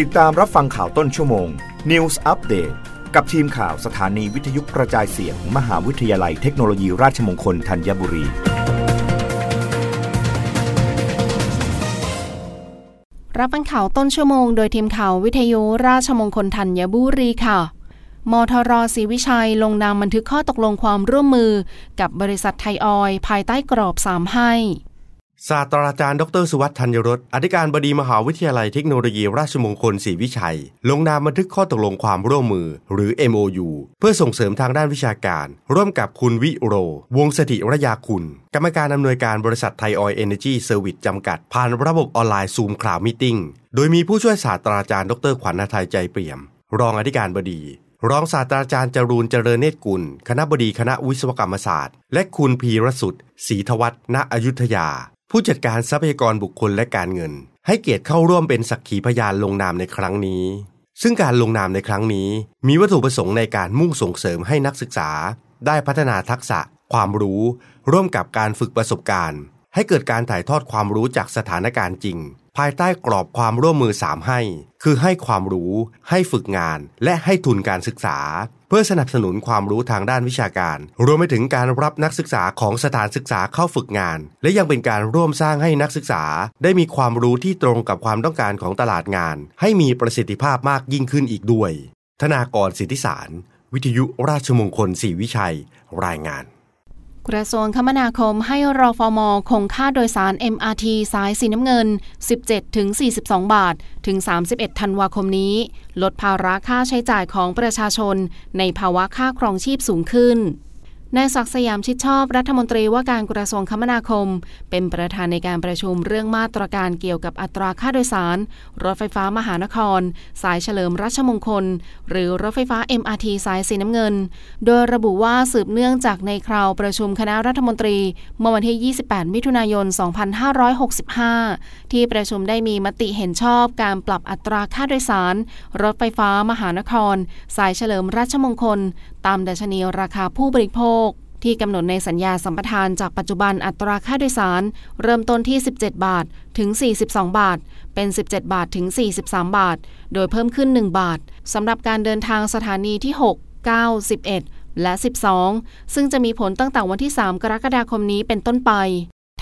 ติดตามรับฟังข่าวต้นชั่วโมง News Update กับทีมข่าวสถานีวิทยุกระจายเสียงมมหาวิทยาลัยเทคโนโลยีราชมงคลธัญบุรี รับฟังข่าวต้นชั่วโมงโดยทีมข่าววิทยุราชมงคลธัญบุรีค่ะมทรศรีวิชัยลงนามบันทึกข้อตกลงความร่วมมือ กับบริษัทไทยออยล์ภายใต้กรอบ 3 ให้ ศาสตราจารย์ดรสุวัฒน์ธัญรสอธิการบดีมหาวิทยาลัยเทคโนโลยีราชมงคลศรีวิชัย ลงนามบันทึกข้อตกลงความร่วมมือ หรือ MOU เพื่อส่งเสริมทางด้านวิชาการ ร่วมกับคุณวิโร วงศถิระยาคุณ กรรมการอำนวยการบริษัทไทยออยล์เอเนจีเซอร์วิสจำกัด ผ่านระบบออนไลน์ Zoom Cloud Meeting โดยมีผู้ช่วยศาสตราจารย์ดรขวัญนาทายใจเปี่ยม รองอธิการบดีรองศาสตราจารย์จรูนเจริญเนตรกุล คณบดีคณะวิศวกรรมศาสตร์ และคุณพีรสุดศรีทวัฒน์ณอยุธยา ผู้จัดการทรัพยากรบุคคลและการเงิน ให้เกียรติเข้าร่วมเป็นสักขีพยานลงนามในครั้งนี้ ซึ่งการลงนามในครั้งนี้ มีวัตถุประสงค์ในการมุ่งส่งเสริมให้นักศึกษา ได้พัฒนาทักษะ ความรู้ ร่วมกับการฝึกประสบการณ์ ให้เกิดการถ่ายทอดความรู้จากสถานการณ์จริง ภายใต้กรอบความร่วมมือ3ให้ คือให้ความรู้ ให้ฝึกงาน และให้ทุนการศึกษา พื่อสนับสนุนความรู้ทางด้านวิชาการ รวมไปถึงการรับนักศึกษาของสถานศึกษาเข้าฝึกงาน และยังเป็นการร่วมสร้างให้นักศึกษา ได้มีความรู้ที่ตรงกับความต้องการของตลาดงาน ให้มีประสิทธิภาพมากยิ่งขึ้นอีกด้วย ธนากรสิทธิสาร วิทยุราชมงคลศรีวิชัย รายงาน กระทรวงคมนาคมให้รอฟอมคงค่าโดยสาร MRT สายสีน้ำเงิน 17-42 บาท ถึง 31 ธันวาคมนี้ ลดภาระค่าใช้จ่ายของประชาชน ในภาวะค่าครองชีพสูงขึ้น นายศักสยามชิดชอบรัฐมนตรีว่าการกระทรวงคมนาคม เป็นประธานในการประชุมเรื่องมาตรการเกี่ยวกับอัตราค่าโดยสาร รถไฟฟ้ามหานคร สายเฉลิมราชมงคล หรือรถไฟฟ้า MRT สายสีน้ำเงิน โดยระบุว่าสืบเนื่องจากในคราวประชุมคณะรัฐมนตรี เมื่อวันที่ 28 มิถุนายน 2565 ที่ประชุมได้มีมติเห็นชอบการปรับอัตราค่าโดยสาร รถไฟฟ้ามหานคร สายเฉลิมราชมงคล ตามดัชนีราคาผู้บริโภค ที่กำหนดในสัญญาสัมปทานจากปัจจุบันอัตราค่าโดยสาร เริ่มต้นที่ 17 บาทถึง 42 บาท เป็น 17 บาทถึง 43 บาท โดยเพิ่มขึ้น 1 บาทสำหรับการเดินทางสถานีที่ 6 9 11 และ 12 ซึ่งจะมีผลตั้งแต่วันที่ 3 กรกฎาคมนี้เป็นต้นไป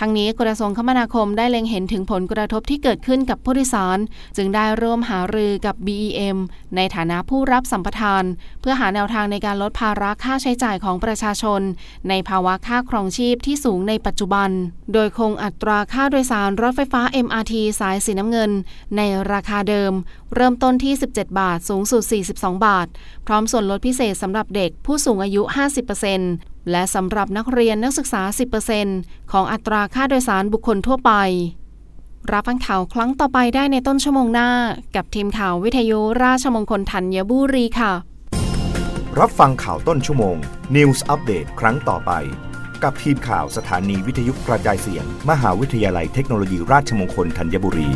ทั้งนี้กระทรวงคมนาคมได้เล็งเห็นถึงผลกระทบที่เกิดขึ้นกับผู้โดยสาร จึงได้ร่วมหารือกับ BEM ในฐานะผู้รับสัมปทาน เพื่อหาแนวทางในการลดภาระค่าใช้จ่ายของประชาชน ในภาวะค่าครองชีพที่สูงในปัจจุบัน โดยคงอัตราค่าโดยสารรถไฟฟ้า MRT สายสีน้ำเงิน ในราคาเดิม เริ่มต้นที่ 17 บาท สูงสุด 42 บาท พร้อมส่วนลดพิเศษสำหรับเด็กผู้สูงอายุ 50% และสำหรับนักเรียนนักศึกษา 10%ของอัตราค่าโดยสารบุคคลทั่วไป รับฟังข่าวครั้งต่อไปได้ในต้นชั่วโมงหน้า กับทีมข่าววิทยุราชมงคลธัญบุรีค่ะ รับฟังข่าวต้นชั่วโมง News Update ครั้งต่อไป กับทีมข่าวสถานีวิทยุกระจายเสียง มหาวิทยาลัยเทคโนโลยีราชมงคลธัญบุรี